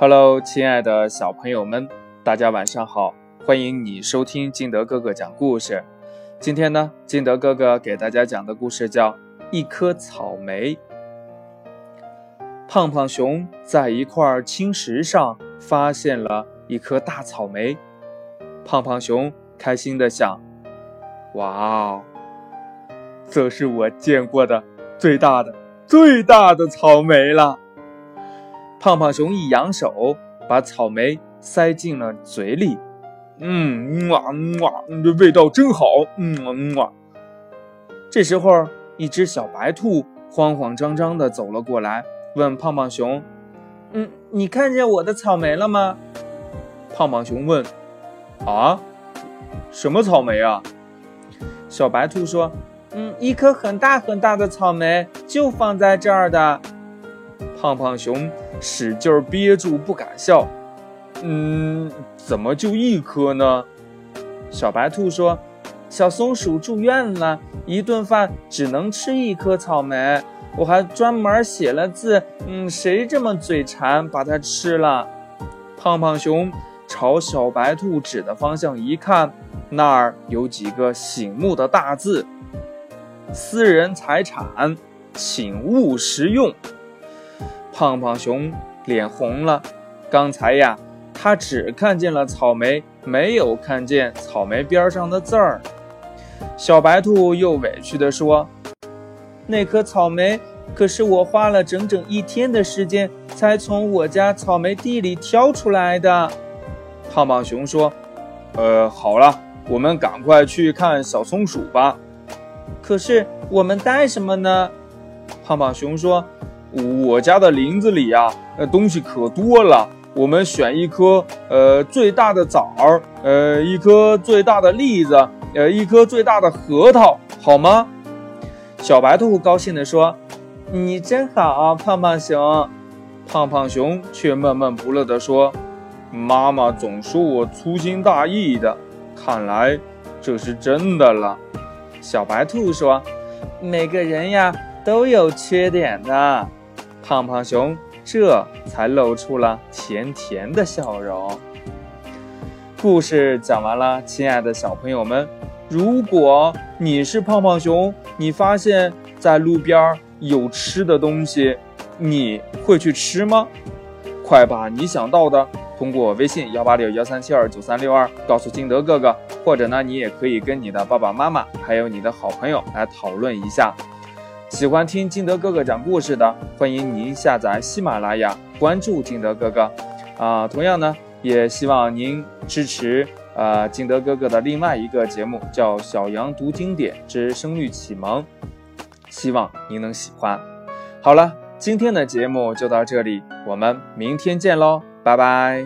Hello，亲爱的小朋友们，大家晚上好！欢迎你收听金德哥哥讲故事。今天呢，金德哥哥给大家讲的故事叫《一颗草莓》。胖胖熊在一块青石上发现了一颗大草莓，胖胖熊开心地想：“哇哦，这是我见过的最大的、最大的草莓了！”胖胖熊一扬手，把草莓塞进了嘴里。嗯，哇哇，这味道真好。嗯哇。这时候，一只小白兔慌慌张张地走了过来，问胖胖熊：“嗯，你看见我的草莓了吗？”胖胖熊问：“啊，什么草莓啊？”小白兔说：“嗯，一颗很大很大的草莓，就放在这儿的。”胖胖熊使劲憋住不敢笑。嗯，怎么就一颗呢？小白兔说：“小松鼠住院了，一顿饭只能吃一颗草莓。我还专门写了字，嗯，谁这么嘴馋，把它吃了？”胖胖熊朝小白兔指的方向一看，那儿有几个醒目的大字：“私人财产，请勿食用。”胖胖熊脸红了，刚才呀，他只看见了草莓，没有看见草莓边上的字儿。小白兔又委屈地说：“那颗草莓可是我花了整整一天的时间才从我家草莓地里挑出来的。”胖胖熊说：“呃，好了，我们赶快去看小松鼠吧。”可是我们带什么呢？胖胖熊说。我家的林子里呀，呃，东西可多了。我们选一颗，呃，最大的枣儿，呃，一颗最大的栗子，呃，一颗最大的核桃，好吗？小白兔高兴地说：“你真好，胖胖熊。”胖胖熊却闷闷不乐地说：“妈妈总说我粗心大意的，看来这是真的了。”小白兔说：“每个人呀，都有缺点的。”胖胖熊这才露出了甜甜的笑容。故事讲完了，亲爱的小朋友们，如果你是胖胖熊，你发现在路边有吃的东西，你会去吃吗？快把你想到的通过微信幺八六幺三七二九三六二告诉金德哥哥，或者呢，你也可以跟你的爸爸妈妈还有你的好朋友来讨论一下。喜欢听金德哥哥讲故事的，欢迎您下载喜马拉雅，关注金德哥哥。啊，同样呢，也希望您支持啊金德哥哥的另外一个节目，叫《小羊读经典之声律启蒙》，希望您能喜欢。好了，今天的节目就到这里，我们明天见喽，拜拜。